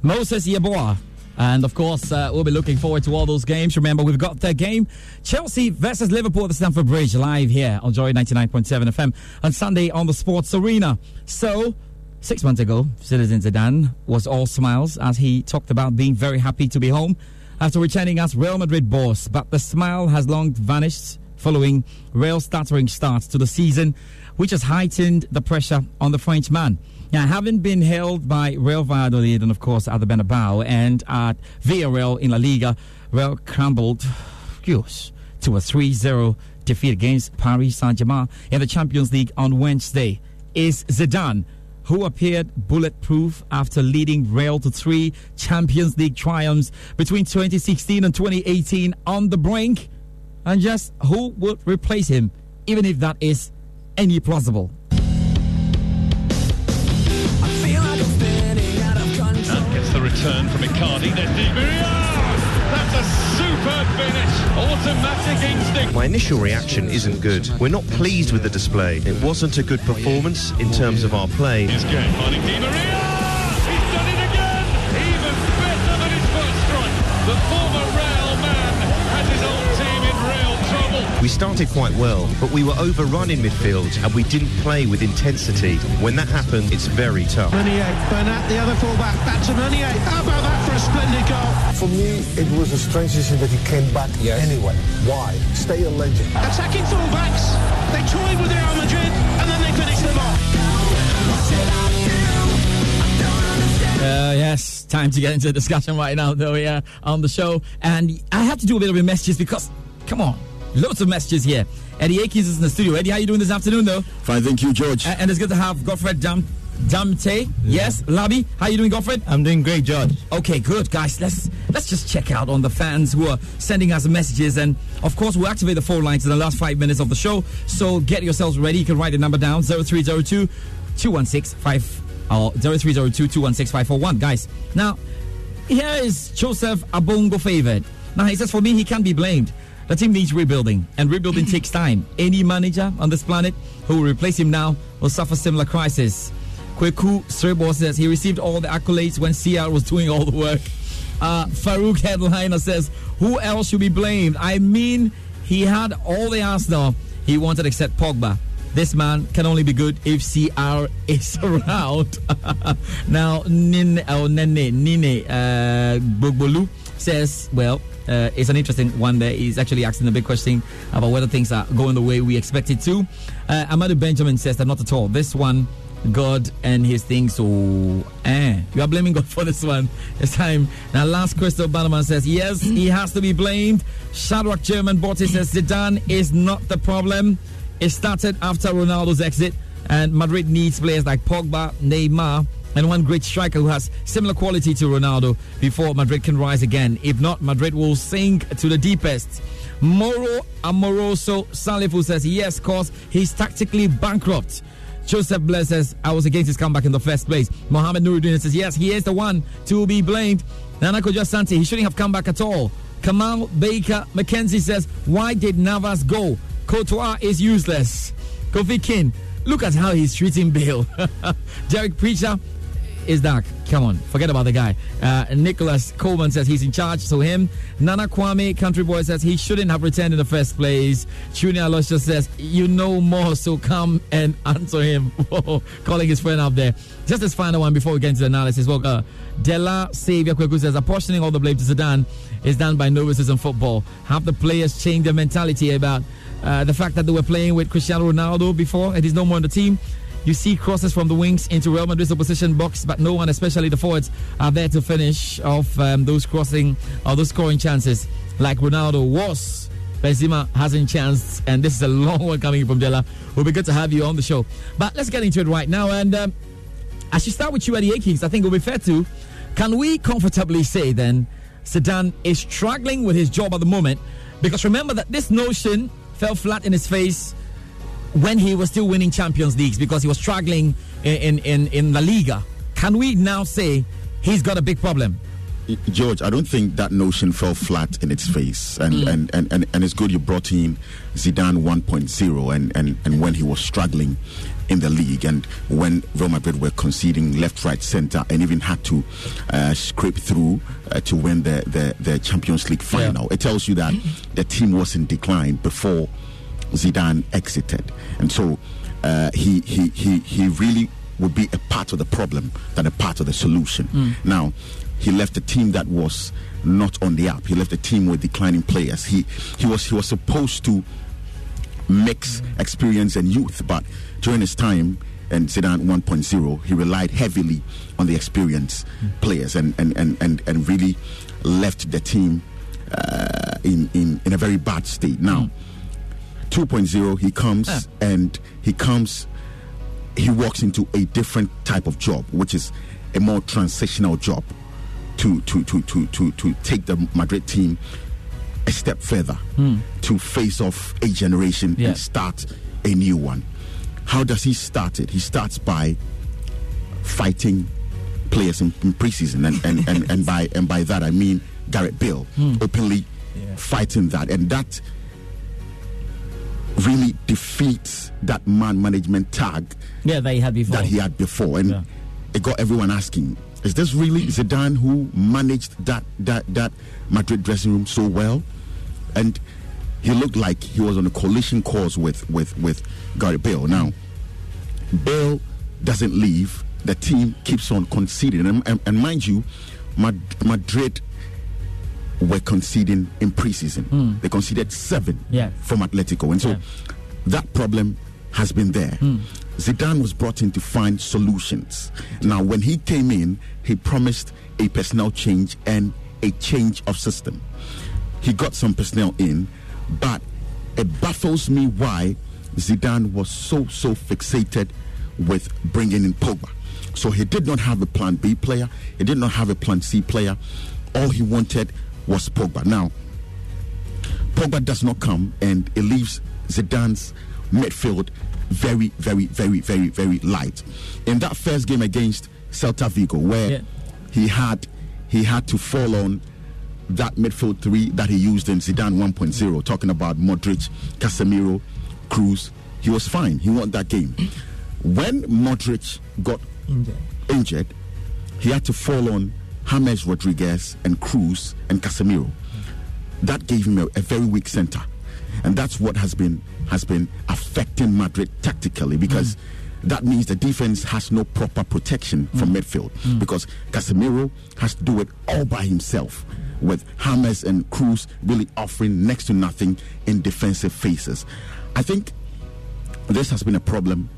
Moses Yeboah and of course, uh, we'll be looking forward to all those games. Remember, we've got the game Chelsea versus Liverpool at the Stamford Bridge live here on Joy 99.7 FM on Sunday on the Sports Arena. So, six months ago, Zinedine Zidane was all smiles as he talked about being very happy to be home after returning as Real Madrid boss. But the smile has long vanished following Real's stuttering start to the season, which has heightened the pressure on the Frenchman. Now, having been held by Real Valladolid and, of course, at the Bernabeu and at Villarreal in La Liga, Real crumbled yes, to a 3 0 defeat against Paris Saint Germain in the Champions League on Wednesday. Is Zidane, who appeared bulletproof after leading Real to three Champions League triumphs between 2016 and 2018, on the brink? And just who would replace him, even if that is any plausible? And gets the return from Icardi. There's Di. That's a superb finish. Automatic instinct. My initial reaction isn't good. We're not pleased with the display. It wasn't a good performance in terms of our play. Finding Di Maria. He's done it again. Even better than his first strike. The former We started quite well, but we were overrun in midfield and we didn't play with intensity. When that happened, it's very tough. Meunier, Bernat, the other fullback, back to Meunier. How about that for a splendid goal? For me, it was a strange decision that he came back anyway. Why? Stay a legend. Attacking fullbacks. They toyed with Real Madrid and then they finished them off. Uh, yes, time to get into the discussion right now, though, yeah, on the show. And I have to do a bit of a messages because, come on, loads of messages here. Eddie Akins is in the studio. Eddie, how you doing this afternoon, though? Fine, thank you, George. A- And it's good to have Godfred Dam. Damte, yes, Labi, how you doing, Godfred? I'm doing great, George. Okay, good, guys. Let's let's just check out on the fans who are sending us messages, and of course, we'll activate the phone lines in the last five minutes of the show. So get yourselves ready. You can write the number down: 0302 216 5 or 0302 216 541. Guys, now here is Joseph Abongo favored. Now he says, for me, he can't be blamed. The team needs rebuilding, and rebuilding takes time. Any manager on this planet who will replace him now will suffer similar crisis. Kweku Srebo says he received all the accolades when CR was doing all the work. Uh, Farouk Headliner says, Who else should be blamed? I mean, he had all the Arsenal he wanted except Pogba. This man can only be good if CR is around. now, Nine, oh, Nene, Nine uh, Bogbolu says, Well, uh, it's an interesting one there. He's actually asking a big question about whether things are going the way we expect it to. Uh, Amadu Benjamin says that not at all. This one, God and his thing. So, eh, you are blaming God for this one. It's time. Now, last Crystal Bannerman says, yes, he has to be blamed. Shadrach German Botti says, Zidane is not the problem. It started after Ronaldo's exit, and Madrid needs players like Pogba, Neymar, and one great striker who has similar quality to Ronaldo before Madrid can rise again. If not, Madrid will sink to the deepest. Moro Amoroso Salifu says, yes, cause he's tactically bankrupt. Joseph Bless says, I was against his comeback in the first place. Mohamed Nuruddin says, yes, he is the one to be blamed. Nana Santi, he shouldn't have come back at all. Kamal Baker McKenzie says, why did Navas go? Courtois is useless. Kofi King, look at how he's treating Bale. Derek Preacher is dark. Come on, forget about the guy. Uh, Nicholas Coleman says he's in charge, so him. Nana Kwame, country boy, says he shouldn't have returned in the first place. Junior Aloysius says, You know more, so come and answer him. Calling his friend up there. Just this final one before we get into the analysis. Well, uh, Della Xavier Kweku says, Apportioning all the blame to Zidane is done by novices in football. Have the players changed their mentality about uh, the fact that they were playing with Cristiano Ronaldo before and he's no more on the team? You see crosses from the wings into Real Madrid's opposition box, but no one, especially the forwards, are there to finish off um, those crossing or those scoring chances like Ronaldo was. Benzema hasn't chanced, and this is a long one coming from Della. Will be good to have you on the show. But let's get into it right now. And um, I should start with you, Eddie Akins. I think it will be fair to. Can we comfortably say then Zidane is struggling with his job at the moment? Because remember that this notion fell flat in his face when he was still winning Champions Leagues because he was struggling in, in, in La Liga. Can we now say he's got a big problem? George, I don't think that notion fell flat in its face, and Mm. and, and, and, and it's good you brought in Zidane 1.0, and, and, and when he was struggling in the league, and when Real Madrid were conceding left, right, centre, and even had to uh, scrape through uh, to win the, the the Champions League final, it tells you that the team was in decline before Zidane exited, and so uh, he he he he really would be a part of the problem than a part of the solution. Mm. Now, he left a team that was not on the up. He left a team with declining players. He he was he was supposed to mix experience and youth, but during his time and Zidane 1.0, he relied heavily on the experienced players and and, and, and, and really left the team uh, in, in in a very bad state. Now, 2.0, he comes Ah. and he comes, he walks into a different type of job, which is a more transitional job to to to to to, to take the Madrid team a step further Hmm. to face off a generation Yeah. and start a new one. How does he start it? He starts by fighting players in, in preseason, and, and, and, and by and by that I mean Gareth Bale Hmm. openly fighting that, and that really defeats that man management tag Yeah, that he had before. that he had before, and it got everyone asking: Is this really Zidane who managed that that that Madrid dressing room so well? And he looked like he was on a collision course with with with Gareth Bale. Now, Bale doesn't leave; the team keeps on conceding, and, and, and mind you, Madrid were conceding in preseason. Hmm. They conceded seven Yeah. from Atletico, and so that problem has been there. Hmm. Zidane was brought in to find solutions. Now, when he came in, he promised a personnel change and a change of system. He got some personnel in, but it baffles me why Zidane was so so fixated with bringing in Pogba. So he did not have a plan B player. He did not have a plan C player. All he wanted was Pogba. Now, Pogba does not come, and it leaves Zidane's midfield very, very, very, very, very light. In that first game against Celta Vigo, where he had he had to fall on that midfield three that he used in Zidane 1.0, talking about Modric, Casemiro, Kroos, he was fine. He won that game. When Modric got injured, he had to fall on James Rodriguez and Kroos and Casemiro. That gave him a, a very weak center, and that's what has been has been affecting Madrid tactically because. Mm. That means the defense has no proper protection from mm. midfield mm. because Casemiro has to do it all by himself, with James and Kroos really offering next to nothing in defensive phases. I think this has been a problem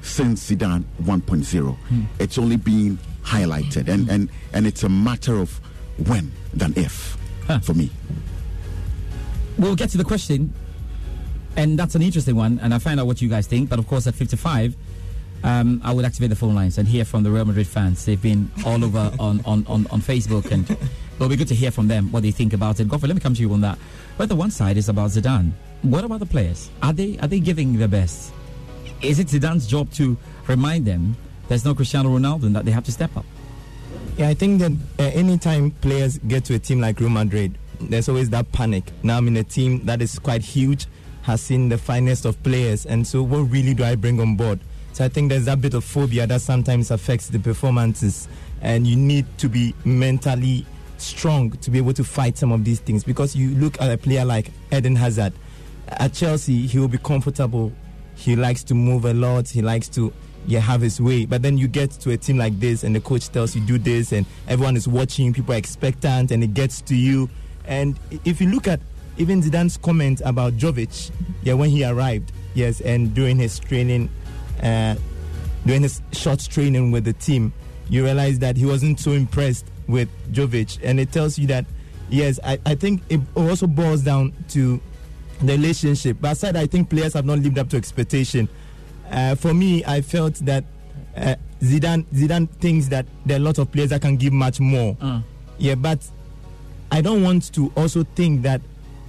since Zidane 1.0. It's only been highlighted, and, and, and it's a matter of when than if for me. We'll get to the question, and that's an interesting one, and I'll find out what you guys think. But of course, at 55, um, I would activate the phone lines and hear from the Real Madrid fans. They've been all over on, on, on, on Facebook, and it'll be good to hear from them what they think about it. Godfrey, let me come to you on that. But the one side is about Zidane. What about the players? Are they are they giving their best? Is it Zidane's job to remind them there's no Cristiano Ronaldo and that they have to step up? Yeah, I think that uh, anytime players get to a team like Real Madrid, there's always that panic. Now I'm in a team that is quite huge, has seen the finest of players, and so what really do I bring on board? So I think there's that bit of phobia that sometimes affects the performances, and you need to be mentally strong to be able to fight some of these things. Because you look at a player like Eden Hazard at Chelsea, he will be comfortable. He likes to move a lot. He likes to yeah, have his way. But then you get to a team like this, and the coach tells you do this, and everyone is watching. People are expectant, and it gets to you. And if you look at even Zidane's comment about Jovic, yeah, when he arrived, yes, and during his training, uh, during his short training with the team, you realize that he wasn't so impressed with Jovic, and it tells you that yes, I, I think it also boils down to the relationship. But aside, I think players have not lived up to expectation. Uh, for me, I felt that uh, Zidane Zidane thinks that there are a lot of players that can give much more. Yeah, but I don't want to also think that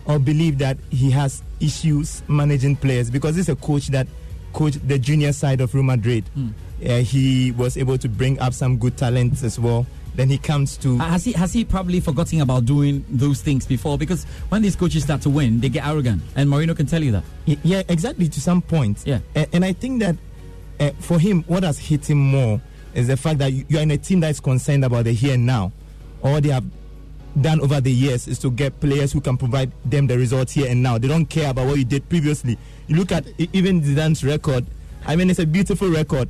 or believe that he has issues managing players because he's a coach that coached the junior side of Real Madrid. Uh, he was able to bring up some good talents as well. Then he comes to Uh, has he has he probably forgotten about doing those things before? Because when these coaches start to win, they get arrogant, and Mourinho can tell you that. Yeah, exactly. To some point. Yeah. And, and I think that uh, for him, what has hit him more is the fact that you, you are in a team that is concerned about the here and now. All they have done over the years is to get players who can provide them the results here and now. They don't care about what you did previously. You look at even Zidane's record. I mean, it's a beautiful record.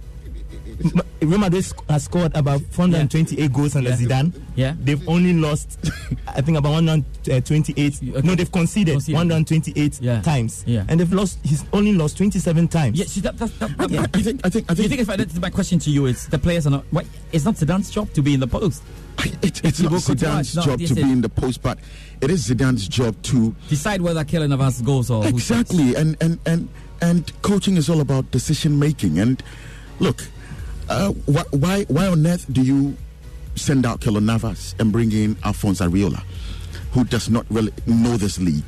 M- Real Madrid has scored about 428 goals under Zidane. Yeah. They've only lost, I think, about 128. No, they've conceded, Conceded. 128 Yeah. times. Yeah. And they've lost, he's only lost 27 times. Yeah, see, that, that, that, Yeah. I think, I think, I Do you think think if I that's my question to you is the players are not why, it's not Zidane's job to be in the post. it, it's not Thibaut Zidane's it's not- job to be in the post, but it is Zidane's job to Decide whether Keylor Navas goes or who exactly. And and and and coaching is all about decision making. And look, uh, why why why on earth do you send out Keylor Navas and bring in Alphonse Areola, who does not really know this league?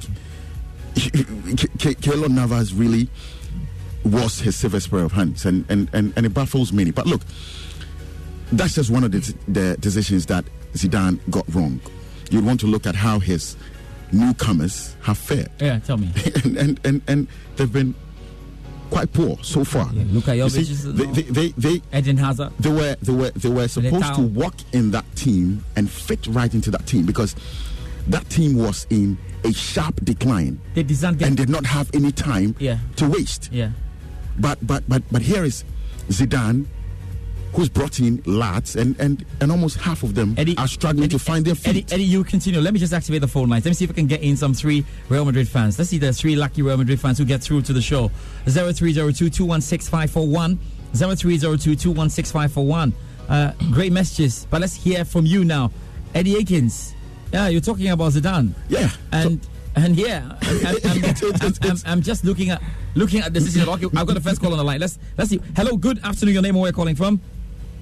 K- Keylor Navas really was his silver pair of hands, and, and, and, and it baffles many. But look, that's just one of the, the decisions that Zidane got wrong. You'd want to look at how his newcomers have fared. Yeah, tell me. and, and, and, and they've been quite poor so far. Luka You Jovic see, they, they, they, they, Eden Hazard. they were they were they were supposed to walk in that team and fit right into that team because that team was in a sharp decline They designed and did not have any time Yeah. to waste. Yeah. But but but but here is Zidane, who's brought in lads, and and and almost half of them are struggling to find their feet. Eddie, Eddie, you continue. Let me just activate the phone lines. Let me see if I can get in some three Real Madrid fans. Let's see the three lucky Real Madrid fans who get through to the show. 0302 216 541. 0302 216 541. Uh, Great messages. But let's hear from you now. Eddie Akins. Yeah, you're talking about Zidane. Yeah. And and yeah, I'm, I'm, I'm, I'm, I'm just looking at looking at the decision. I've got the first call on the line. Let's let's see. Hello, good afternoon. Your name and where you're calling from?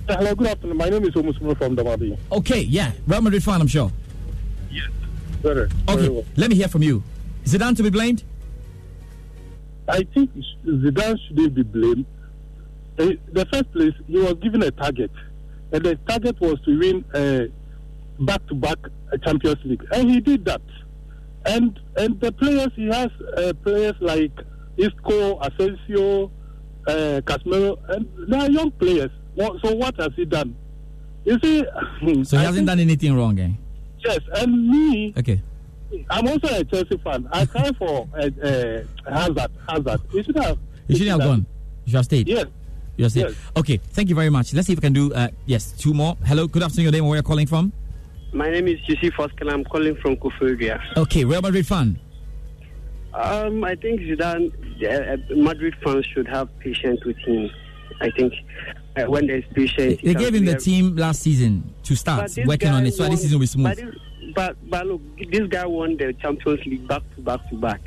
Hello, good afternoon. My name is Omusmo from Damadi. Okay, yeah, Real Madrid fan, I'm sure. Yes. very Okay, well. let me hear from you. Is Zidane to be blamed? I think Zidane shouldn't be blamed. Uh, the first place, he was given a target, and the target was to win uh, back-to-back uh, Champions League, and he did that. And and the players he has uh, players like Isco, Asensio, uh, Casemiro, and they are young players. What- So what has he done? You see, So he I hasn't think- done anything wrong, eh? Yes, and me, Okay. I'm also a Chelsea fan. I cry for uh, uh, Hazard. Hazard. He should have. You shouldn't have gone. You should have stayed. Yes. You have stayed. Yes. Okay, thank you very much. Let's see if we can do, uh, yes, two more. Hello, good afternoon. Your name and where you're calling from? My name is Yusuf Oscar. I'm calling from Koforia. Okay, Real Madrid fan. Um, I think Zidane, uh, Madrid fans should have patience with him. I think uh, when there's he They can gave him the team last season to start working on it, so won- this season will be smooth. But, this- but, but look, this guy won the Champions League back to back to back.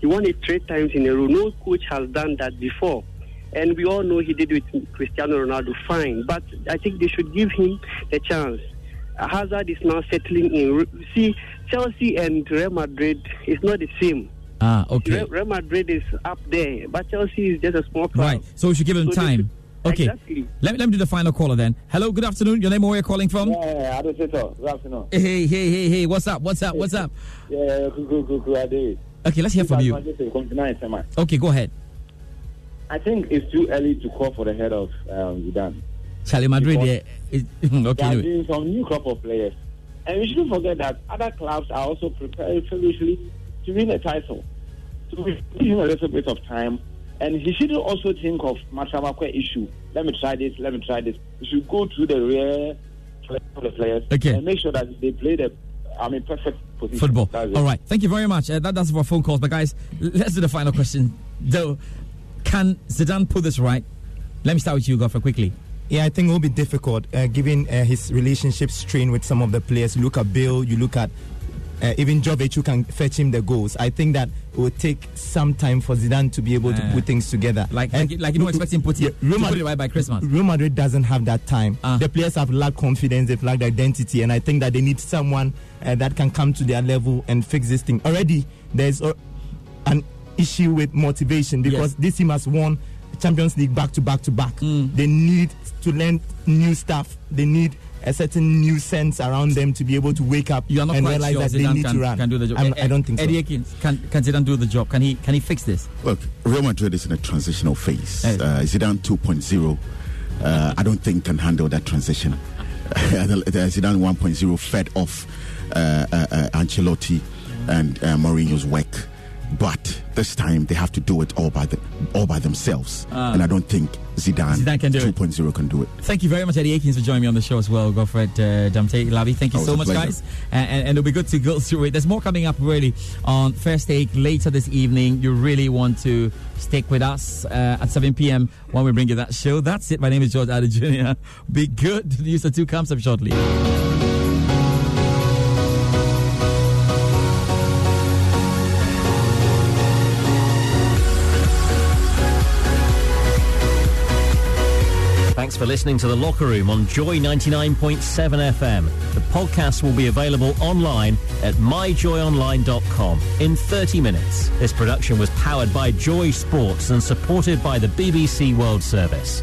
He won it three times in a row. No coach has done that before. And we all know he did it with Cristiano Ronaldo fine. But I think they should give him the chance. Hazard is now settling in. See, Chelsea and Real Madrid is not the same. Ah, okay. Real, Real Madrid is up there, but Chelsea is just a small club. Right, so we should give them So time. Okay. Exactly. Let me, let me do the final caller then. Hello, good afternoon. Your name and where you're calling from? Yeah, Adeseto. Good afternoon. Hey, hey, hey, hey, what's up? What's up? What's up? Yeah, good, good, good, good. Okay, let's hear from you. Okay, go ahead. I think it's too early to call for the head of um, Zidane. Charlie Madrid, Because- yeah. Is, There okay, have anyway. been some new crop of players. And we shouldn't forget that other clubs are also preparing feverishly to win a title. So we give him a little bit of time. And he should also think of Matramakwe issue. Let me try this, let me try this. We should go through the real play of the players Okay. and make sure that they play the I mean perfect position. Football. All right. Thank you very much. Uh, that, that's for phone calls. But guys, let's do the final question. Though, can Zidane put this right? Let me start with you, Goffer, quickly. Yeah, I think it will be difficult uh, given uh, his relationship strain with some of the players. You look at Bale, you look at uh, even Jovic who can fetch him the goals. I think that it will take some time for Zidane to be able to put things together. Like, like, like you don't expect him put it, Real to put Madrid- it right by Christmas. Real Madrid doesn't have that time. The players have lacked confidence, they've lacked identity, and I think that they need someone uh, that can come to their level and fix this thing. Already, there's uh, an issue with motivation because this team has won Champions League back to back to back. They need to learn new stuff. They need a certain new sense around them to be able to wake up You are not and quite realize sure that they need can, to run. can do the job. I'm- I don't think so. Eddie Akins, can, can Zidane do the job? Can he can he fix this? Look, Real Madrid is in a transitional phase. Uh, Zidane 2.0, uh, I don't think can handle that transition. the, the Zidane 1.0 fed off uh, uh, uh, Ancelotti and uh, Mourinho's work. But this time they have to do it all by the, all by themselves, Ah. and I don't think Zidane, Zidane can do it. 2.0 can do it. Thank you very much, Eddie Akins, for joining me on the show as well. Godfred uh, Damte Lavi. Thank you so much, pleasure. guys. And, and, it'll be good to go through it. There's more coming up, really, on First Take later this evening. You really want to stick with us uh, at 7 p.m. when we bring you that show. That's it. My name is George Addo Jr. Be good. Use the at 2 comes up shortly. Thanks for listening to The Locker Room on Joy 99.7 FM. The podcast will be available online at myjoyonline.com in 30 minutes. This production was powered by Joy Sports and supported by the BBC World Service.